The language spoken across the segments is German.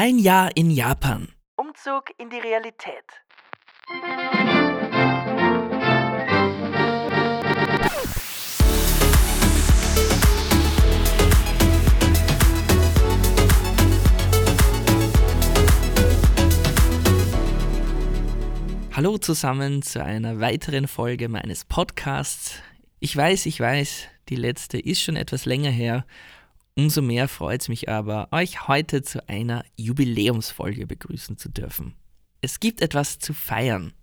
Ein Jahr in Japan. Umzug in die Realität. Hallo zusammen zu einer weiteren Folge meines Podcasts. Ich weiß, ich weiß, die letzte ist schon etwas länger her. Umso mehr freut es mich aber, euch heute zu einer Jubiläumsfolge begrüßen zu dürfen. Es gibt etwas zu feiern.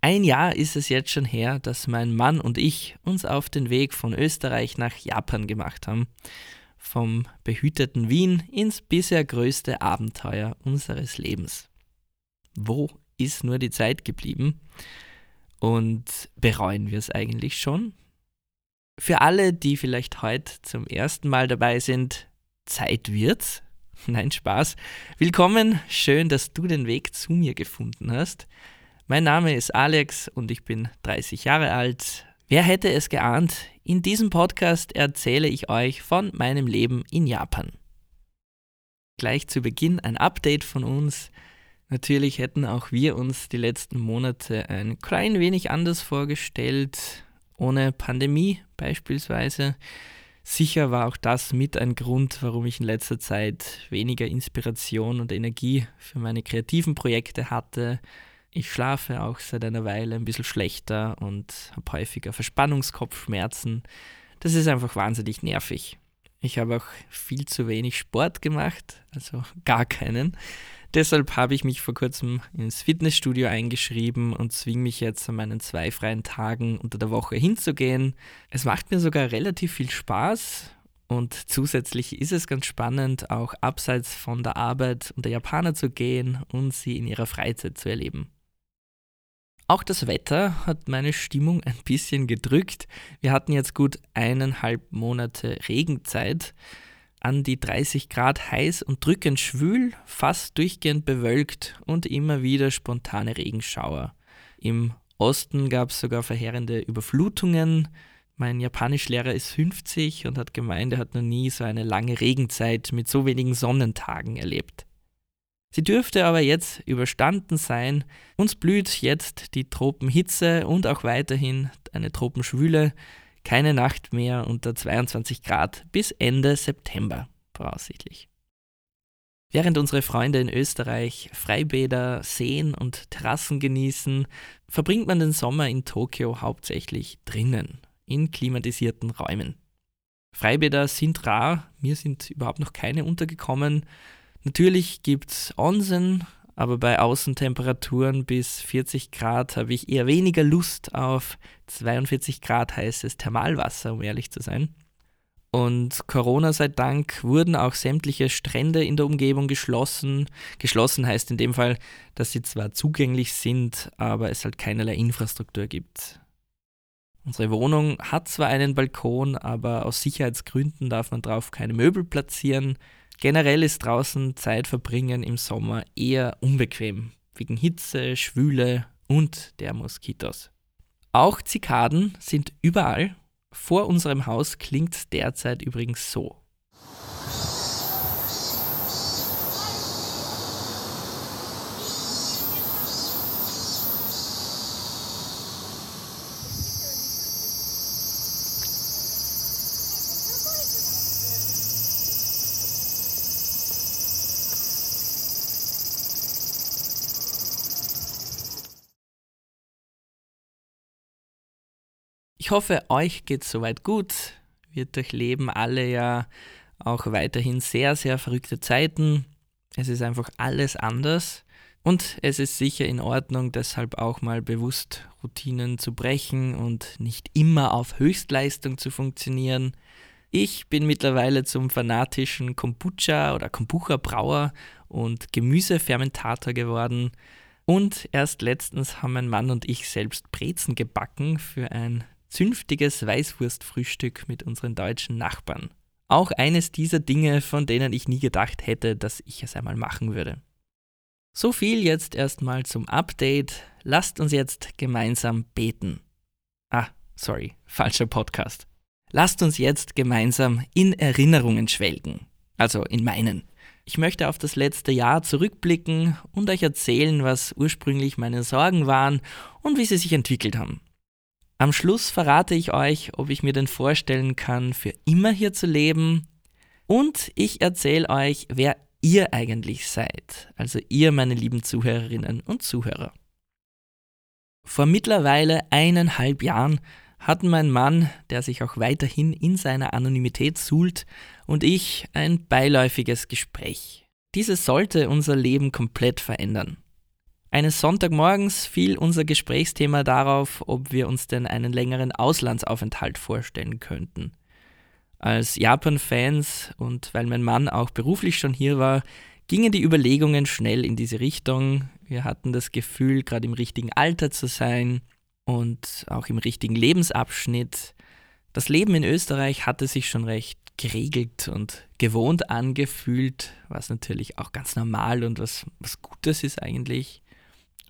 Ein Jahr ist es jetzt schon her, dass mein Mann und ich uns auf den Weg von Österreich nach Japan gemacht haben. Vom behüteten Wien ins bisher größte Abenteuer unseres Lebens. Wo ist nur die Zeit geblieben? Und bereuen wir es eigentlich schon? Für alle, die vielleicht heute zum ersten Mal dabei sind, Zeit wird's. Nein, Spaß. Willkommen, schön, dass du den Weg zu mir gefunden hast. Mein Name ist Alex und ich bin 30 Jahre alt. Wer hätte es geahnt? In diesem Podcast erzähle ich euch von meinem Leben in Japan. Gleich zu Beginn ein Update von uns. Natürlich hätten auch wir uns die letzten Monate ein klein wenig anders vorgestellt, ohne Pandemie beispielsweise. Sicher war auch das mit ein Grund, warum ich in letzter Zeit weniger Inspiration und Energie für meine kreativen Projekte hatte. Ich schlafe auch seit einer Weile ein bisschen schlechter und habe häufiger Verspannungskopfschmerzen. Das ist einfach wahnsinnig nervig. Ich habe auch viel zu wenig Sport gemacht, also gar keinen. Deshalb habe ich mich vor kurzem ins Fitnessstudio eingeschrieben und zwinge mich jetzt an meinen zwei freien Tagen unter der Woche hinzugehen. Es macht mir sogar relativ viel Spaß und zusätzlich ist es ganz spannend, auch abseits von der Arbeit und der Japaner zu gehen und sie in ihrer Freizeit zu erleben. Auch das Wetter hat meine Stimmung ein bisschen gedrückt. Wir hatten jetzt gut eineinhalb Monate Regenzeit an die 30 Grad heiß und drückend schwül, fast durchgehend bewölkt und immer wieder spontane Regenschauer. Im Osten gab es sogar verheerende Überflutungen. Mein Japanischlehrer ist 50 und hat gemeint, er hat noch nie so eine lange Regenzeit mit so wenigen Sonnentagen erlebt. Sie dürfte aber jetzt überstanden sein. Uns blüht jetzt die Tropenhitze und auch weiterhin eine Tropenschwüle keine Nacht mehr unter 22 Grad bis Ende September voraussichtlich. Während unsere Freunde in Österreich Freibäder, Seen und Terrassen genießen, verbringt man den Sommer in Tokio hauptsächlich drinnen, in klimatisierten Räumen. Freibäder sind rar, mir sind überhaupt noch keine untergekommen. Natürlich gibt's Onsen, aber bei Außentemperaturen bis 40 Grad habe ich eher weniger Lust auf 42 Grad heißes Thermalwasser, um ehrlich zu sein. Und Corona sei Dank wurden auch sämtliche Strände in der Umgebung geschlossen. Geschlossen heißt in dem Fall, dass sie zwar zugänglich sind, aber es halt keinerlei Infrastruktur gibt. Unsere Wohnung hat zwar einen Balkon, aber aus Sicherheitsgründen darf man drauf keine Möbel platzieren. Generell ist draußen Zeit verbringen im Sommer eher unbequem, wegen Hitze, Schwüle und der Moskitos. Auch Zikaden sind überall. Vor unserem Haus klingt derzeit übrigens so. Hoffe, euch geht soweit gut. Wir durchleben alle ja auch weiterhin sehr, sehr verrückte Zeiten. Es ist einfach alles anders. Und es ist sicher in Ordnung, deshalb auch mal bewusst Routinen zu brechen und nicht immer auf Höchstleistung zu funktionieren. Ich bin mittlerweile zum fanatischen Kombucha oder Kombucha-Brauer und Gemüsefermentator geworden. Und erst letztens haben mein Mann und ich selbst Brezen gebacken für ein zünftiges Weißwurstfrühstück mit unseren deutschen Nachbarn. Auch eines dieser Dinge, von denen ich nie gedacht hätte, dass ich es einmal machen würde. So viel jetzt erstmal zum Update. Lasst uns jetzt gemeinsam beten. Ah, sorry, falscher Podcast. Lasst uns jetzt gemeinsam in Erinnerungen schwelgen. Also in meinen. Ich möchte auf das letzte Jahr zurückblicken und euch erzählen, was ursprünglich meine Sorgen waren und wie sie sich entwickelt haben. Am Schluss verrate ich euch, ob ich mir denn vorstellen kann, für immer hier zu leben. Und ich erzähle euch, wer ihr eigentlich seid, also ihr meine lieben Zuhörerinnen und Zuhörer. Vor mittlerweile eineinhalb Jahren hatten mein Mann, der sich auch weiterhin in seiner Anonymität suhlt, und ich ein beiläufiges Gespräch. Dieses sollte unser Leben komplett verändern. Eines Sonntagmorgens fiel unser Gesprächsthema darauf, ob wir uns denn einen längeren Auslandsaufenthalt vorstellen könnten. Als Japan-Fans und weil mein Mann auch beruflich schon hier war, gingen die Überlegungen schnell in diese Richtung. Wir hatten das Gefühl, gerade im richtigen Alter zu sein und auch im richtigen Lebensabschnitt. Das Leben in Österreich hatte sich schon recht geregelt und gewohnt angefühlt, was natürlich auch ganz normal und was, was Gutes ist eigentlich.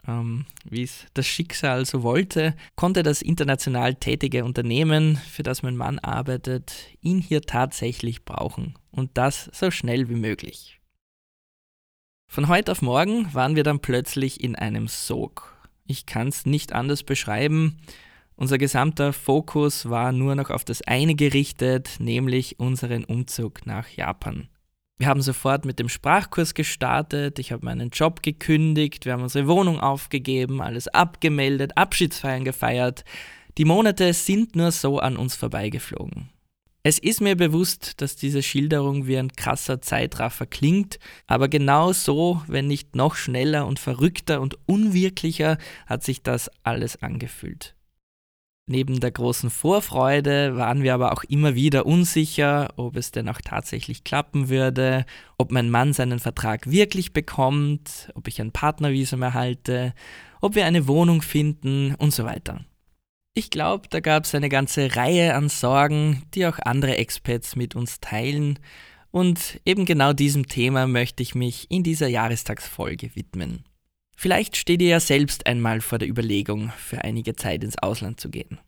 Ähm, wie es das Schicksal so wollte, konnte das international tätige Unternehmen, für das mein Mann arbeitet, ihn hier tatsächlich brauchen und das so schnell wie möglich. Von heute auf morgen waren wir dann plötzlich in einem Sog. Ich kann es nicht anders beschreiben. Unser gesamter Fokus war nur noch auf das eine gerichtet, nämlich unseren Umzug nach Japan. Wir haben sofort mit dem Sprachkurs gestartet, ich habe meinen Job gekündigt, wir haben unsere Wohnung aufgegeben, alles abgemeldet, Abschiedsfeiern gefeiert. Die Monate sind nur so an uns vorbeigeflogen. Es ist mir bewusst, dass diese Schilderung wie ein krasser Zeitraffer klingt, aber genau so, wenn nicht noch schneller und verrückter und unwirklicher, hat sich das alles angefühlt. Neben der großen Vorfreude waren wir aber auch immer wieder unsicher, ob es denn auch tatsächlich klappen würde, ob mein Mann seinen Vertrag wirklich bekommt, ob ich ein Partnervisum erhalte, ob wir eine Wohnung finden und so weiter. Ich glaube, da gab es eine ganze Reihe an Sorgen, die auch andere Experts mit uns teilen. Und eben genau diesem Thema möchte ich mich in dieser Jahrestagsfolge widmen. Vielleicht steht ihr ja selbst einmal vor der Überlegung, für einige Zeit ins Ausland zu gehen.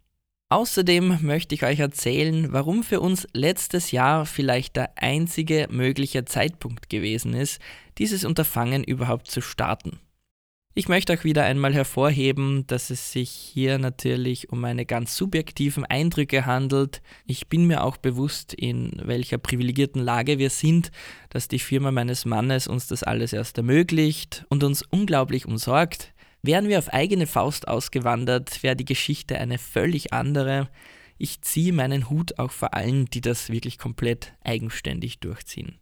Außerdem möchte ich euch erzählen, warum für uns letztes Jahr vielleicht der einzige mögliche Zeitpunkt gewesen ist, dieses Unterfangen überhaupt zu starten. Ich möchte auch wieder einmal hervorheben, dass es sich hier natürlich um meine ganz subjektiven Eindrücke handelt. Ich bin mir auch bewusst, in welcher privilegierten Lage wir sind, dass die Firma meines Mannes uns das alles erst ermöglicht und uns unglaublich umsorgt. Wären wir auf eigene Faust ausgewandert, wäre die Geschichte eine völlig andere. Ich ziehe meinen Hut auch vor allen, die das wirklich komplett eigenständig durchziehen.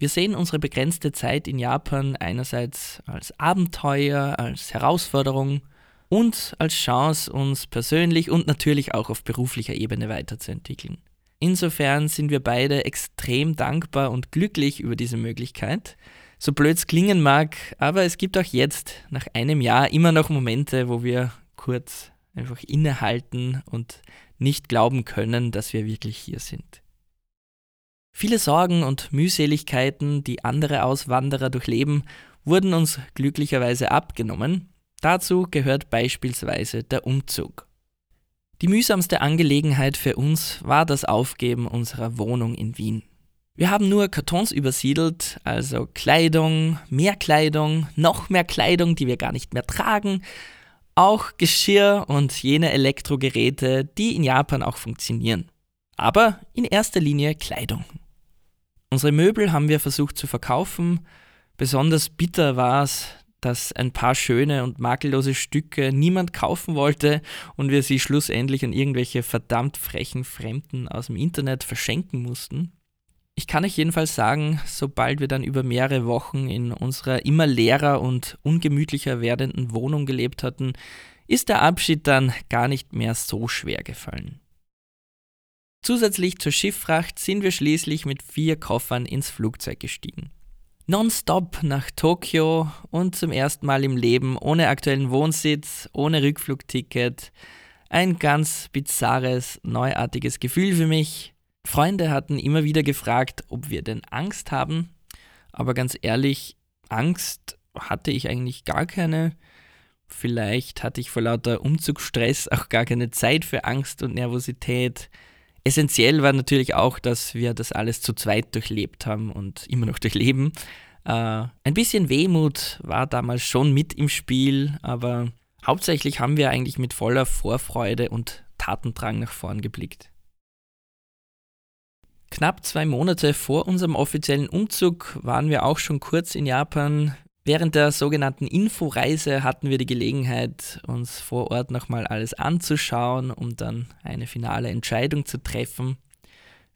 Wir sehen unsere begrenzte Zeit in Japan einerseits als Abenteuer, als Herausforderung und als Chance, uns persönlich und natürlich auch auf beruflicher Ebene weiterzuentwickeln. Insofern sind wir beide extrem dankbar und glücklich über diese Möglichkeit. So blöd es klingen mag, aber es gibt auch jetzt, nach einem Jahr, immer noch Momente, wo wir kurz einfach innehalten und nicht glauben können, dass wir wirklich hier sind. Viele Sorgen und Mühseligkeiten, die andere Auswanderer durchleben, wurden uns glücklicherweise abgenommen. Dazu gehört beispielsweise der Umzug. Die mühsamste Angelegenheit für uns war das Aufgeben unserer Wohnung in Wien. Wir haben nur Kartons übersiedelt, also Kleidung, mehr Kleidung, noch mehr Kleidung, die wir gar nicht mehr tragen, auch Geschirr und jene Elektrogeräte, die in Japan auch funktionieren. Aber in erster Linie Kleidung. Unsere Möbel haben wir versucht zu verkaufen. Besonders bitter war es, dass ein paar schöne und makellose Stücke niemand kaufen wollte und wir sie schlussendlich an irgendwelche verdammt frechen Fremden aus dem Internet verschenken mussten. Ich kann euch jedenfalls sagen, sobald wir dann über mehrere Wochen in unserer immer leerer und ungemütlicher werdenden Wohnung gelebt hatten, ist der Abschied dann gar nicht mehr so schwer gefallen. Zusätzlich zur Schifffracht sind wir schließlich mit vier Koffern ins Flugzeug gestiegen. Nonstop nach Tokio und zum ersten Mal im Leben ohne aktuellen Wohnsitz, ohne Rückflugticket. Ein ganz bizarres, neuartiges Gefühl für mich. Freunde hatten immer wieder gefragt, ob wir denn Angst haben. Aber ganz ehrlich, Angst hatte ich eigentlich gar keine. Vielleicht hatte ich vor lauter Umzugsstress auch gar keine Zeit für Angst und Nervosität. Essentiell war natürlich auch, dass wir das alles zu zweit durchlebt haben und immer noch durchleben. Äh, ein bisschen Wehmut war damals schon mit im Spiel, aber hauptsächlich haben wir eigentlich mit voller Vorfreude und Tatendrang nach vorn geblickt. Knapp zwei Monate vor unserem offiziellen Umzug waren wir auch schon kurz in Japan. Während der sogenannten Inforeise hatten wir die Gelegenheit, uns vor Ort nochmal alles anzuschauen, um dann eine finale Entscheidung zu treffen.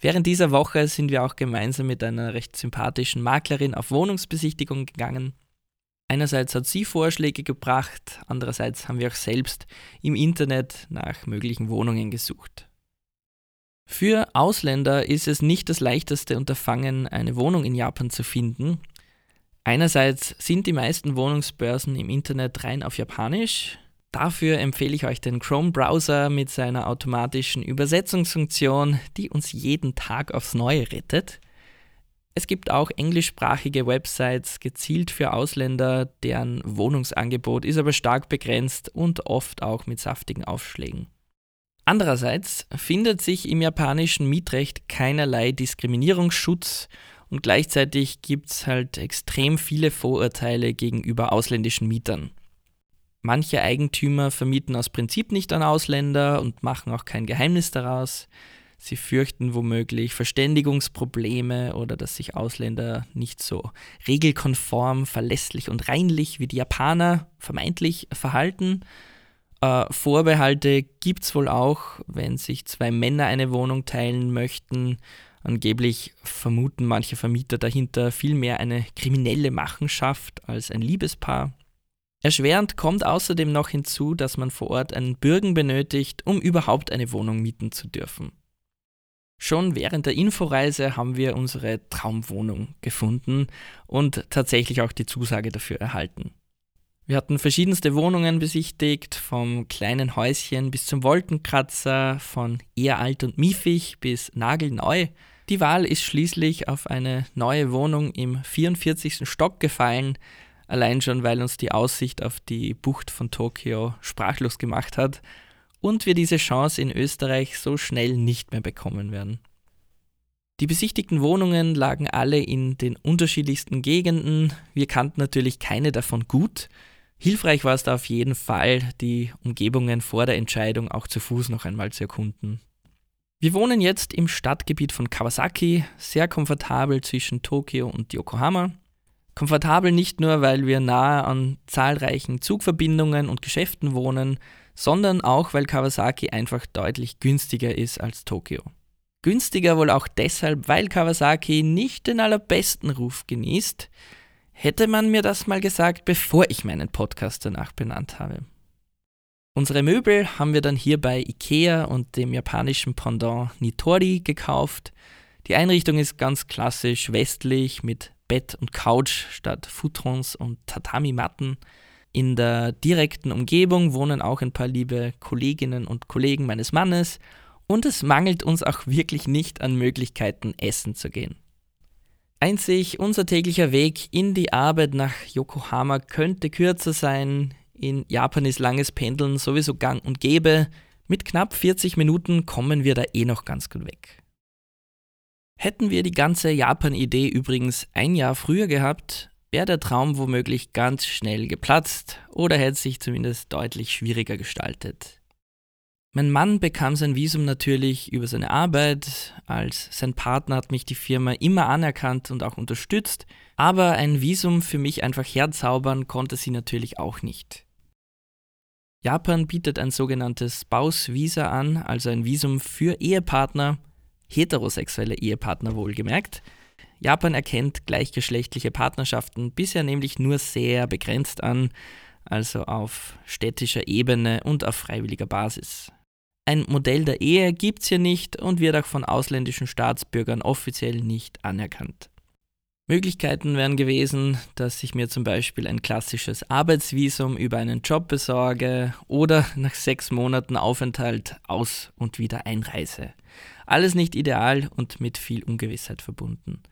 Während dieser Woche sind wir auch gemeinsam mit einer recht sympathischen Maklerin auf Wohnungsbesichtigung gegangen. Einerseits hat sie Vorschläge gebracht, andererseits haben wir auch selbst im Internet nach möglichen Wohnungen gesucht. Für Ausländer ist es nicht das leichteste Unterfangen, eine Wohnung in Japan zu finden. Einerseits sind die meisten Wohnungsbörsen im Internet rein auf Japanisch, Dafür empfehle ich euch den Chrome-Browser mit seiner automatischen Übersetzungsfunktion, die uns jeden Tag aufs Neue rettet. Es gibt auch englischsprachige Websites gezielt für Ausländer, deren Wohnungsangebot ist aber stark begrenzt und oft auch mit saftigen Aufschlägen. Andererseits findet sich im japanischen Mietrecht keinerlei Diskriminierungsschutz und gleichzeitig gibt es halt extrem viele Vorurteile gegenüber ausländischen Mietern. Manche Eigentümer vermieten aus Prinzip nicht an Ausländer und machen auch kein Geheimnis daraus. Sie fürchten womöglich Verständigungsprobleme oder dass sich Ausländer nicht so regelkonform, verlässlich und reinlich wie die Japaner vermeintlich verhalten. Äh, Vorbehalte gibt es wohl auch, wenn sich zwei Männer eine Wohnung teilen möchten. Angeblich vermuten manche Vermieter dahinter vielmehr eine kriminelle Machenschaft als ein Liebespaar. Erschwerend kommt außerdem noch hinzu, dass man vor Ort einen Bürgen benötigt, um überhaupt eine Wohnung mieten zu dürfen. Schon während der Inforeise haben wir unsere Traumwohnung gefunden und tatsächlich auch die Zusage dafür erhalten. Wir hatten verschiedenste Wohnungen besichtigt, vom kleinen Häuschen bis zum Wolkenkratzer, von eher alt und miefig bis nagelneu. Die Wahl ist schließlich auf eine neue Wohnung im 44. Stock gefallen, allein schon weil uns die Aussicht auf die Bucht von Tokio sprachlos gemacht hat und wir diese Chance in Österreich so schnell nicht mehr bekommen werden. Die besichtigten Wohnungen lagen alle in den unterschiedlichsten Gegenden, wir kannten natürlich keine davon gut. Hilfreich war es da auf jeden Fall, die Umgebungen vor der Entscheidung auch zu Fuß noch einmal zu erkunden. Wir wohnen jetzt im Stadtgebiet von Kawasaki, sehr komfortabel zwischen Tokio und Yokohama. Komfortabel nicht nur, weil wir nahe an zahlreichen Zugverbindungen und Geschäften wohnen, sondern auch, weil Kawasaki einfach deutlich günstiger ist als Tokio. Günstiger wohl auch deshalb, weil Kawasaki nicht den allerbesten Ruf genießt. Hätte man mir das mal gesagt, bevor ich meinen Podcast danach benannt habe. Unsere Möbel haben wir dann hier bei IKEA und dem japanischen Pendant Nitori gekauft. Die Einrichtung ist ganz klassisch westlich mit Bett und Couch statt Futrons und Tatami-Matten. In der direkten Umgebung wohnen auch ein paar liebe Kolleginnen und Kollegen meines Mannes und es mangelt uns auch wirklich nicht an Möglichkeiten, essen zu gehen. Einzig unser täglicher Weg in die Arbeit nach Yokohama könnte kürzer sein. In Japan ist langes Pendeln sowieso gang und gäbe. Mit knapp 40 Minuten kommen wir da eh noch ganz gut weg. Hätten wir die ganze Japan-Idee übrigens ein Jahr früher gehabt, wäre der Traum womöglich ganz schnell geplatzt oder hätte sich zumindest deutlich schwieriger gestaltet. Mein Mann bekam sein Visum natürlich über seine Arbeit, als sein Partner hat mich die Firma immer anerkannt und auch unterstützt, aber ein Visum für mich einfach herzaubern konnte sie natürlich auch nicht. Japan bietet ein sogenanntes Spouse-Visa an, also ein Visum für Ehepartner, heterosexuelle Ehepartner wohlgemerkt. Japan erkennt gleichgeschlechtliche Partnerschaften bisher nämlich nur sehr begrenzt an, also auf städtischer Ebene und auf freiwilliger Basis. Ein Modell der Ehe gibt es hier nicht und wird auch von ausländischen Staatsbürgern offiziell nicht anerkannt. Möglichkeiten wären gewesen, dass ich mir zum Beispiel ein klassisches Arbeitsvisum über einen Job besorge oder nach sechs Monaten Aufenthalt aus und wieder einreise. Alles nicht ideal und mit viel Ungewissheit verbunden.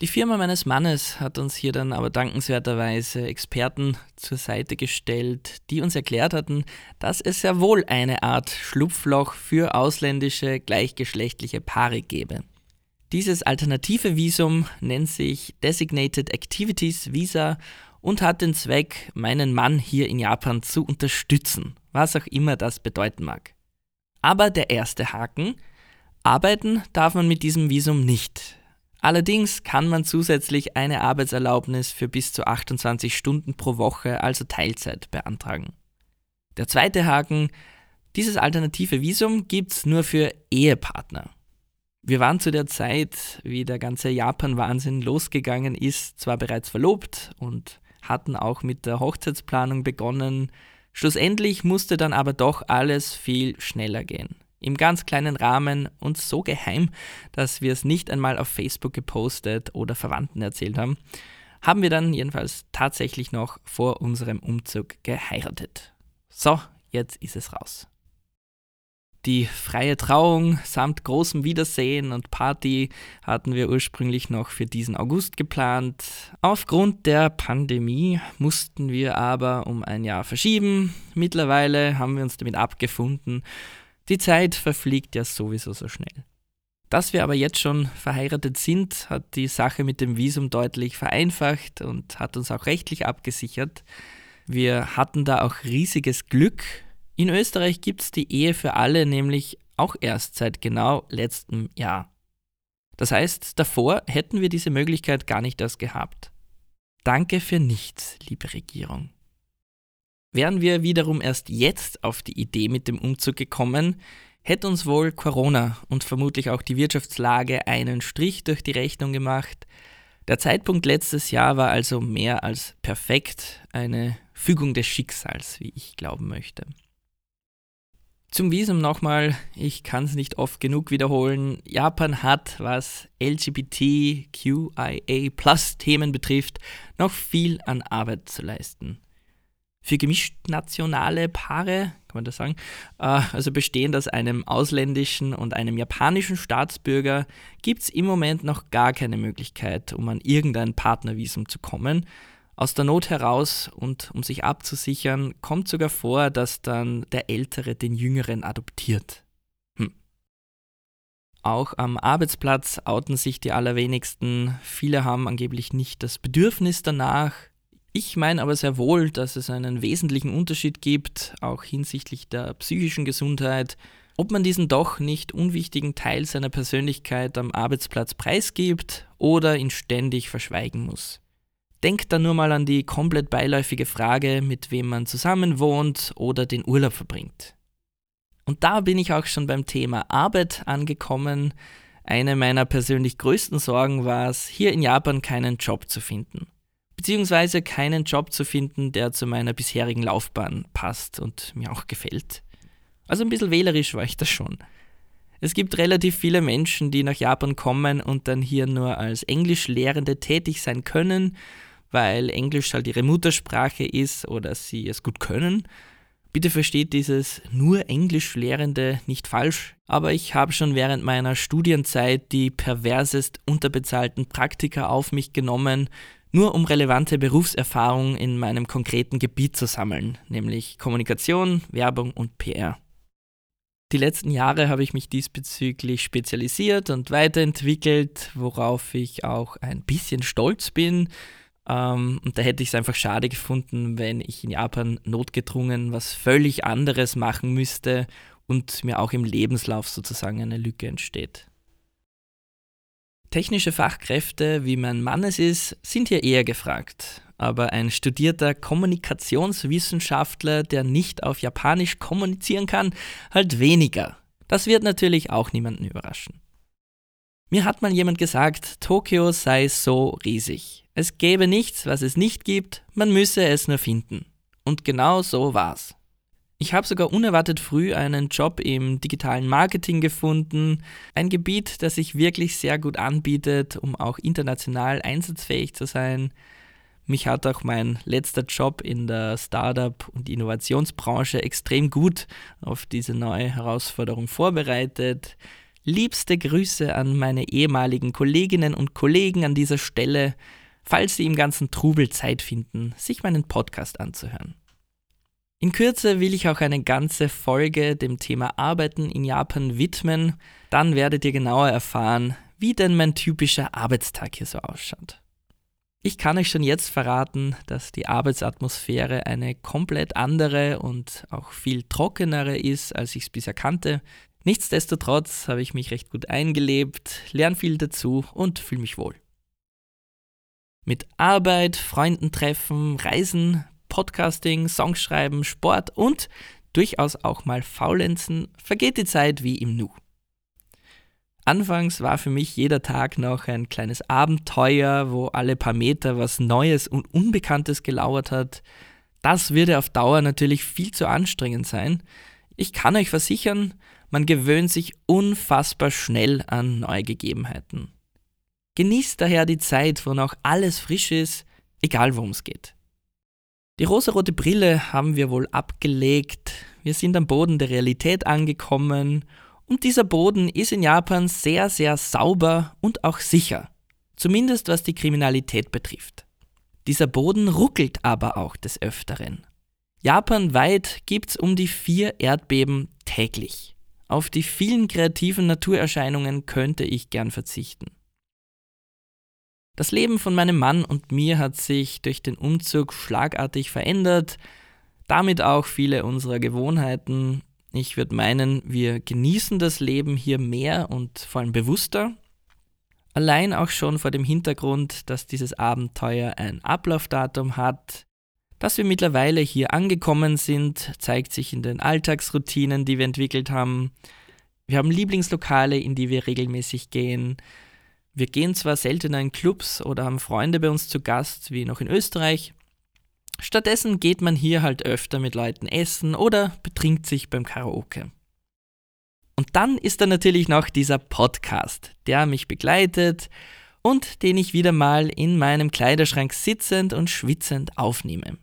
Die Firma meines Mannes hat uns hier dann aber dankenswerterweise Experten zur Seite gestellt, die uns erklärt hatten, dass es sehr wohl eine Art Schlupfloch für ausländische gleichgeschlechtliche Paare gäbe. Dieses alternative Visum nennt sich Designated Activities Visa und hat den Zweck, meinen Mann hier in Japan zu unterstützen, was auch immer das bedeuten mag. Aber der erste Haken, arbeiten darf man mit diesem Visum nicht. Allerdings kann man zusätzlich eine Arbeitserlaubnis für bis zu 28 Stunden pro Woche, also Teilzeit, beantragen. Der zweite Haken, dieses alternative Visum gibt es nur für Ehepartner. Wir waren zu der Zeit, wie der ganze Japan-Wahnsinn losgegangen ist, zwar bereits verlobt und hatten auch mit der Hochzeitsplanung begonnen, schlussendlich musste dann aber doch alles viel schneller gehen im ganz kleinen Rahmen und so geheim, dass wir es nicht einmal auf Facebook gepostet oder Verwandten erzählt haben, haben wir dann jedenfalls tatsächlich noch vor unserem Umzug geheiratet. So, jetzt ist es raus. Die freie Trauung samt großem Wiedersehen und Party hatten wir ursprünglich noch für diesen August geplant. Aufgrund der Pandemie mussten wir aber um ein Jahr verschieben. Mittlerweile haben wir uns damit abgefunden die Zeit verfliegt ja sowieso so schnell. Dass wir aber jetzt schon verheiratet sind, hat die Sache mit dem Visum deutlich vereinfacht und hat uns auch rechtlich abgesichert. Wir hatten da auch riesiges Glück. In Österreich gibt es die Ehe für alle nämlich auch erst seit genau letztem Jahr. Das heißt, davor hätten wir diese Möglichkeit gar nicht erst gehabt. Danke für nichts, liebe Regierung. Wären wir wiederum erst jetzt auf die Idee mit dem Umzug gekommen, hätte uns wohl Corona und vermutlich auch die Wirtschaftslage einen Strich durch die Rechnung gemacht. Der Zeitpunkt letztes Jahr war also mehr als perfekt, eine Fügung des Schicksals, wie ich glauben möchte. Zum Visum nochmal, ich kann es nicht oft genug wiederholen. Japan hat, was LGBTQIA Plus Themen betrifft, noch viel an Arbeit zu leisten für gemischt nationale Paare, kann man das sagen, äh, also bestehend aus einem ausländischen und einem japanischen Staatsbürger, gibt es im Moment noch gar keine Möglichkeit, um an irgendein Partnervisum zu kommen. Aus der Not heraus und um sich abzusichern, kommt sogar vor, dass dann der Ältere den Jüngeren adoptiert. Hm. Auch am Arbeitsplatz outen sich die allerwenigsten. Viele haben angeblich nicht das Bedürfnis danach, ich meine aber sehr wohl, dass es einen wesentlichen Unterschied gibt, auch hinsichtlich der psychischen Gesundheit, ob man diesen doch nicht unwichtigen Teil seiner Persönlichkeit am Arbeitsplatz preisgibt oder ihn ständig verschweigen muss. Denkt da nur mal an die komplett beiläufige Frage, mit wem man zusammen wohnt oder den Urlaub verbringt. Und da bin ich auch schon beim Thema Arbeit angekommen. Eine meiner persönlich größten Sorgen war es, hier in Japan keinen Job zu finden beziehungsweise keinen Job zu finden, der zu meiner bisherigen Laufbahn passt und mir auch gefällt. Also ein bisschen wählerisch war ich das schon. Es gibt relativ viele Menschen, die nach Japan kommen und dann hier nur als Englischlehrende tätig sein können, weil Englisch halt ihre Muttersprache ist oder sie es gut können. Bitte versteht dieses nur Englischlehrende nicht falsch, aber ich habe schon während meiner Studienzeit die perversest unterbezahlten Praktika auf mich genommen, nur um relevante Berufserfahrung in meinem konkreten Gebiet zu sammeln, nämlich Kommunikation, Werbung und PR. Die letzten Jahre habe ich mich diesbezüglich spezialisiert und weiterentwickelt, worauf ich auch ein bisschen stolz bin. Ähm, und da hätte ich es einfach schade gefunden, wenn ich in Japan notgedrungen was völlig anderes machen müsste und mir auch im Lebenslauf sozusagen eine Lücke entsteht. Technische Fachkräfte, wie mein Mann es ist, sind hier eher gefragt. Aber ein studierter Kommunikationswissenschaftler, der nicht auf Japanisch kommunizieren kann, halt weniger. Das wird natürlich auch niemanden überraschen. Mir hat mal jemand gesagt, Tokio sei so riesig. Es gäbe nichts, was es nicht gibt, man müsse es nur finden. Und genau so war's. Ich habe sogar unerwartet früh einen Job im digitalen Marketing gefunden, ein Gebiet, das sich wirklich sehr gut anbietet, um auch international einsatzfähig zu sein. Mich hat auch mein letzter Job in der Startup- und Innovationsbranche extrem gut auf diese neue Herausforderung vorbereitet. Liebste Grüße an meine ehemaligen Kolleginnen und Kollegen an dieser Stelle, falls sie im ganzen Trubel Zeit finden, sich meinen Podcast anzuhören. In Kürze will ich auch eine ganze Folge dem Thema Arbeiten in Japan widmen, dann werdet ihr genauer erfahren, wie denn mein typischer Arbeitstag hier so ausschaut. Ich kann euch schon jetzt verraten, dass die Arbeitsatmosphäre eine komplett andere und auch viel trockenere ist, als ich es bisher kannte. Nichtsdestotrotz habe ich mich recht gut eingelebt, lerne viel dazu und fühle mich wohl. Mit Arbeit, Freunden treffen, Reisen, Podcasting, Songschreiben, Sport und durchaus auch mal Faulenzen vergeht die Zeit wie im Nu. Anfangs war für mich jeder Tag noch ein kleines Abenteuer, wo alle paar Meter was Neues und Unbekanntes gelauert hat. Das würde auf Dauer natürlich viel zu anstrengend sein. Ich kann euch versichern, man gewöhnt sich unfassbar schnell an neue Gegebenheiten. Genießt daher die Zeit, wo noch alles frisch ist, egal worum es geht. Die rosarote Brille haben wir wohl abgelegt, wir sind am Boden der Realität angekommen und dieser Boden ist in Japan sehr, sehr sauber und auch sicher. Zumindest was die Kriminalität betrifft. Dieser Boden ruckelt aber auch des Öfteren. Japanweit gibt's um die vier Erdbeben täglich. Auf die vielen kreativen Naturerscheinungen könnte ich gern verzichten. Das Leben von meinem Mann und mir hat sich durch den Umzug schlagartig verändert, damit auch viele unserer Gewohnheiten ich würde meinen, wir genießen das Leben hier mehr und vor allem bewusster. Allein auch schon vor dem Hintergrund, dass dieses Abenteuer ein Ablaufdatum hat. Dass wir mittlerweile hier angekommen sind, zeigt sich in den Alltagsroutinen, die wir entwickelt haben. Wir haben Lieblingslokale, in die wir regelmäßig gehen. Wir gehen zwar seltener in Clubs oder haben Freunde bei uns zu Gast, wie noch in Österreich, Stattdessen geht man hier halt öfter mit Leuten essen oder betrinkt sich beim Karaoke. Und dann ist da natürlich noch dieser Podcast, der mich begleitet und den ich wieder mal in meinem Kleiderschrank sitzend und schwitzend aufnehme.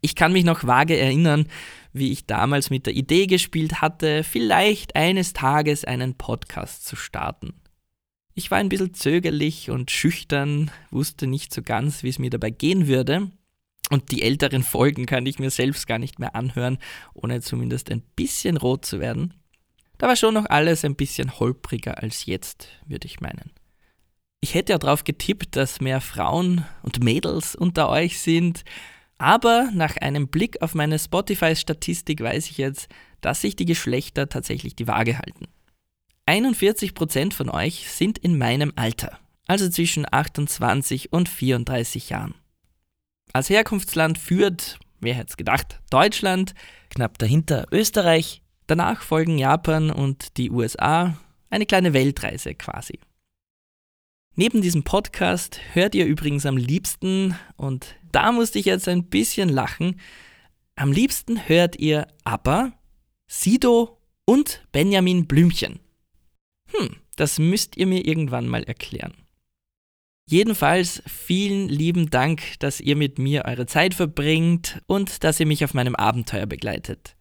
Ich kann mich noch vage erinnern, wie ich damals mit der Idee gespielt hatte, vielleicht eines Tages einen Podcast zu starten. Ich war ein bisschen zögerlich und schüchtern, wusste nicht so ganz, wie es mir dabei gehen würde, und die älteren Folgen kann ich mir selbst gar nicht mehr anhören, ohne zumindest ein bisschen rot zu werden. Da war schon noch alles ein bisschen holpriger als jetzt, würde ich meinen. Ich hätte ja darauf getippt, dass mehr Frauen und Mädels unter euch sind, aber nach einem Blick auf meine Spotify-Statistik weiß ich jetzt, dass sich die Geschlechter tatsächlich die Waage halten. 41% von euch sind in meinem Alter, also zwischen 28 und 34 Jahren. Als Herkunftsland führt, wer hätte es gedacht, Deutschland, knapp dahinter Österreich, danach folgen Japan und die USA, eine kleine Weltreise quasi. Neben diesem Podcast hört ihr übrigens am liebsten, und da musste ich jetzt ein bisschen lachen, am liebsten hört ihr ABBA, Sido und Benjamin Blümchen. Hm, das müsst ihr mir irgendwann mal erklären. Jedenfalls vielen lieben Dank, dass ihr mit mir eure Zeit verbringt und dass ihr mich auf meinem Abenteuer begleitet.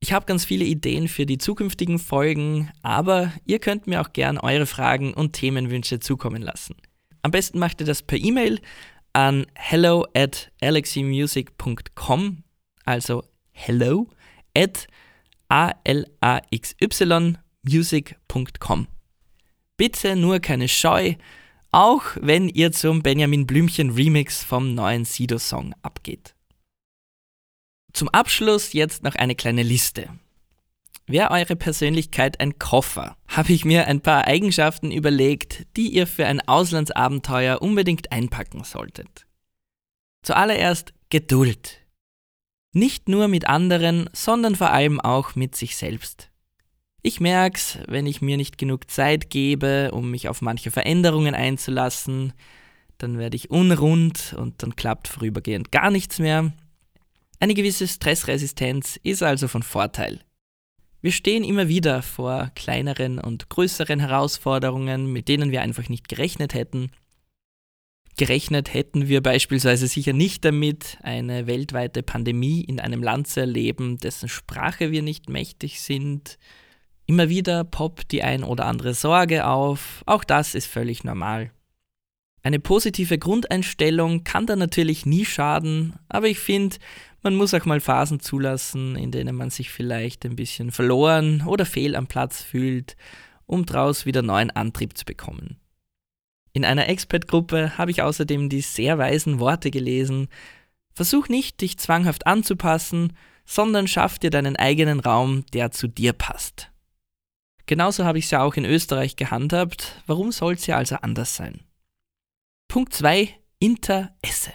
Ich habe ganz viele Ideen für die zukünftigen Folgen, aber ihr könnt mir auch gern eure Fragen und Themenwünsche zukommen lassen. Am besten macht ihr das per E-Mail an hello at alaxymusic.com, also hello at a-l-a-x-y music.com. Bitte nur keine Scheu, auch wenn ihr zum Benjamin Blümchen Remix vom neuen Sido-Song abgeht. Zum Abschluss jetzt noch eine kleine Liste. Wäre eure Persönlichkeit ein Koffer, habe ich mir ein paar Eigenschaften überlegt, die ihr für ein Auslandsabenteuer unbedingt einpacken solltet. Zuallererst Geduld. Nicht nur mit anderen, sondern vor allem auch mit sich selbst. Ich merk's, wenn ich mir nicht genug Zeit gebe, um mich auf manche Veränderungen einzulassen, dann werde ich unrund und dann klappt vorübergehend gar nichts mehr. Eine gewisse Stressresistenz ist also von Vorteil. Wir stehen immer wieder vor kleineren und größeren Herausforderungen, mit denen wir einfach nicht gerechnet hätten. Gerechnet hätten wir beispielsweise sicher nicht damit, eine weltweite Pandemie in einem Land zu erleben, dessen Sprache wir nicht mächtig sind, Immer wieder poppt die ein oder andere Sorge auf, auch das ist völlig normal. Eine positive Grundeinstellung kann da natürlich nie schaden, aber ich finde, man muss auch mal Phasen zulassen, in denen man sich vielleicht ein bisschen verloren oder fehl am Platz fühlt, um daraus wieder neuen Antrieb zu bekommen. In einer Expert-Gruppe habe ich außerdem die sehr weisen Worte gelesen, Versuch nicht, dich zwanghaft anzupassen, sondern schaff dir deinen eigenen Raum, der zu dir passt. Genauso habe ich es ja auch in Österreich gehandhabt, warum soll es ja also anders sein? Punkt 2. Interesse.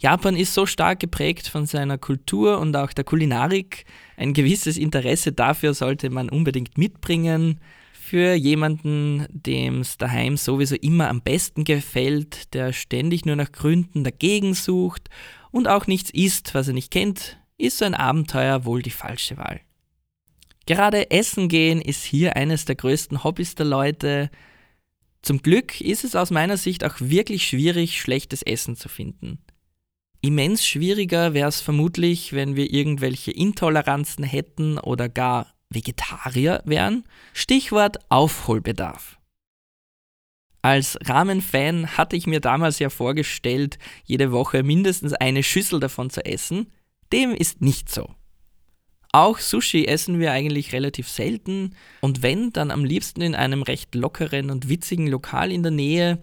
Japan ist so stark geprägt von seiner Kultur und auch der Kulinarik. Ein gewisses Interesse dafür sollte man unbedingt mitbringen. Für jemanden, dem es daheim sowieso immer am besten gefällt, der ständig nur nach Gründen dagegen sucht und auch nichts isst, was er nicht kennt, ist so ein Abenteuer wohl die falsche Wahl. Gerade Essen gehen ist hier eines der größten Hobbys der Leute. Zum Glück ist es aus meiner Sicht auch wirklich schwierig, schlechtes Essen zu finden. Immens schwieriger wäre es vermutlich, wenn wir irgendwelche Intoleranzen hätten oder gar Vegetarier wären. Stichwort Aufholbedarf. Als Ramen-Fan hatte ich mir damals ja vorgestellt, jede Woche mindestens eine Schüssel davon zu essen. Dem ist nicht so. Auch Sushi essen wir eigentlich relativ selten und wenn, dann am liebsten in einem recht lockeren und witzigen Lokal in der Nähe,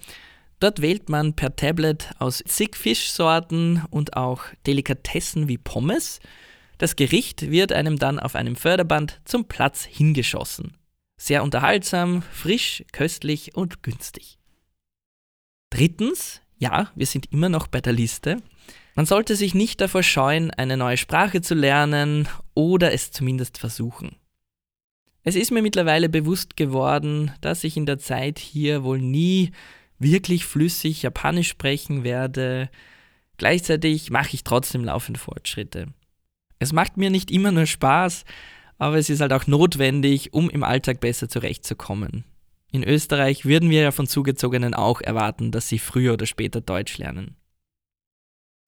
Dort wählt man per Tablet aus zig Fischsorten und auch Delikatessen wie Pommes. Das Gericht wird einem dann auf einem Förderband zum Platz hingeschossen. Sehr unterhaltsam, frisch, köstlich und günstig. Drittens, ja, wir sind immer noch bei der Liste. Man sollte sich nicht davor scheuen, eine neue Sprache zu lernen oder es zumindest versuchen. Es ist mir mittlerweile bewusst geworden, dass ich in der Zeit hier wohl nie wirklich flüssig Japanisch sprechen werde. Gleichzeitig mache ich trotzdem laufend Fortschritte. Es macht mir nicht immer nur Spaß, aber es ist halt auch notwendig, um im Alltag besser zurechtzukommen. In Österreich würden wir ja von Zugezogenen auch erwarten, dass sie früher oder später Deutsch lernen.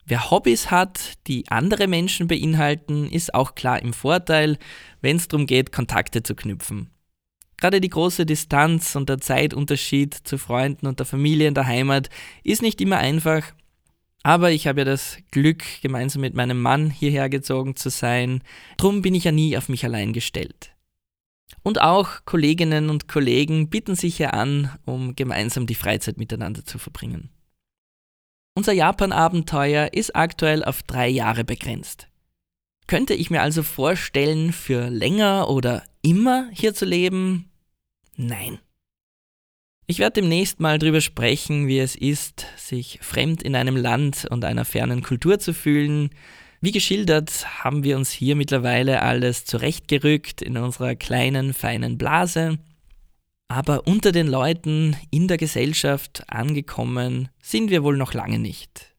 Wer Hobbys hat, die andere Menschen beinhalten, ist auch klar im Vorteil, wenn es darum geht, Kontakte zu knüpfen. Gerade die große Distanz und der Zeitunterschied zu Freunden und der Familie in der Heimat ist nicht immer einfach, aber ich habe ja das Glück, gemeinsam mit meinem Mann hierher gezogen zu sein, drum bin ich ja nie auf mich allein gestellt. Und auch Kolleginnen und Kollegen bieten sich hier an, um gemeinsam die Freizeit miteinander zu verbringen. Unser Japan-Abenteuer ist aktuell auf drei Jahre begrenzt. Könnte ich mir also vorstellen, für länger oder immer hier zu leben? Nein. Ich werde demnächst mal drüber sprechen, wie es ist, sich fremd in einem Land und einer fernen Kultur zu fühlen. Wie geschildert haben wir uns hier mittlerweile alles zurechtgerückt in unserer kleinen, feinen Blase. Aber unter den Leuten in der Gesellschaft angekommen sind wir wohl noch lange nicht.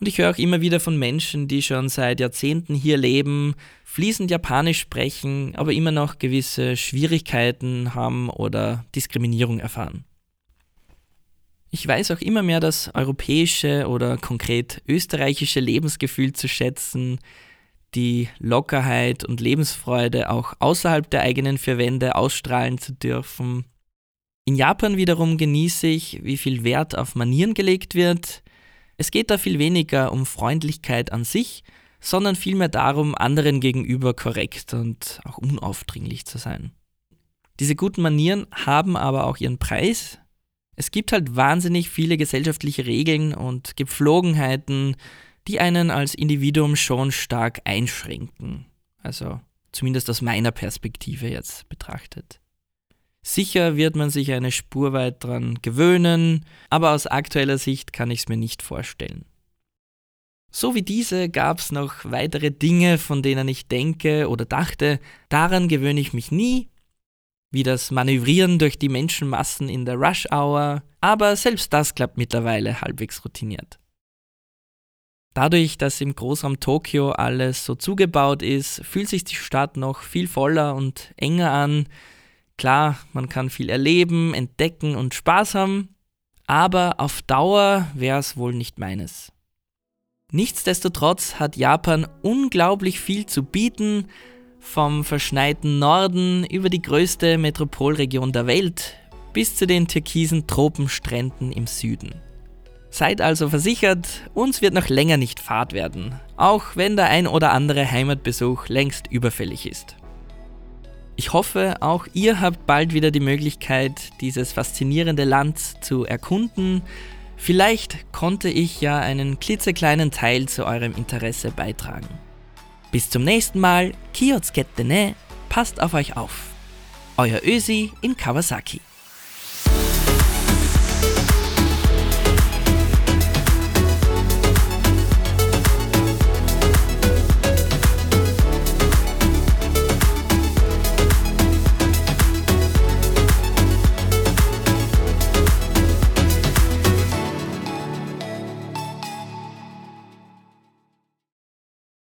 Und ich höre auch immer wieder von Menschen, die schon seit Jahrzehnten hier leben, fließend Japanisch sprechen, aber immer noch gewisse Schwierigkeiten haben oder Diskriminierung erfahren. Ich weiß auch immer mehr das europäische oder konkret österreichische Lebensgefühl zu schätzen, die Lockerheit und Lebensfreude auch außerhalb der eigenen vier Wände ausstrahlen zu dürfen. In Japan wiederum genieße ich, wie viel Wert auf Manieren gelegt wird, es geht da viel weniger um Freundlichkeit an sich, sondern vielmehr darum, anderen gegenüber korrekt und auch unaufdringlich zu sein. Diese guten Manieren haben aber auch ihren Preis. Es gibt halt wahnsinnig viele gesellschaftliche Regeln und Gepflogenheiten, die einen als Individuum schon stark einschränken. Also zumindest aus meiner Perspektive jetzt betrachtet. Sicher wird man sich eine Spur weit dran gewöhnen, aber aus aktueller Sicht kann ich es mir nicht vorstellen. So wie diese gab es noch weitere Dinge, von denen ich denke oder dachte, daran gewöhne ich mich nie, wie das Manövrieren durch die Menschenmassen in der Rush Hour, aber selbst das klappt mittlerweile halbwegs routiniert. Dadurch, dass im Großraum Tokio alles so zugebaut ist, fühlt sich die Stadt noch viel voller und enger an, Klar, man kann viel erleben, entdecken und Spaß haben, aber auf Dauer wäre es wohl nicht meines. Nichtsdestotrotz hat Japan unglaublich viel zu bieten, Vom verschneiten Norden über die größte Metropolregion der Welt bis zu den türkisen Tropenstränden im Süden. Seid also versichert, uns wird noch länger nicht Fahrt werden, auch wenn der ein oder andere Heimatbesuch längst überfällig ist. Ich hoffe, auch ihr habt bald wieder die Möglichkeit, dieses faszinierende Land zu erkunden. Vielleicht konnte ich ja einen klitzekleinen Teil zu eurem Interesse beitragen. Bis zum nächsten Mal, Kioskette ne, passt auf euch auf. Euer Ösi in Kawasaki.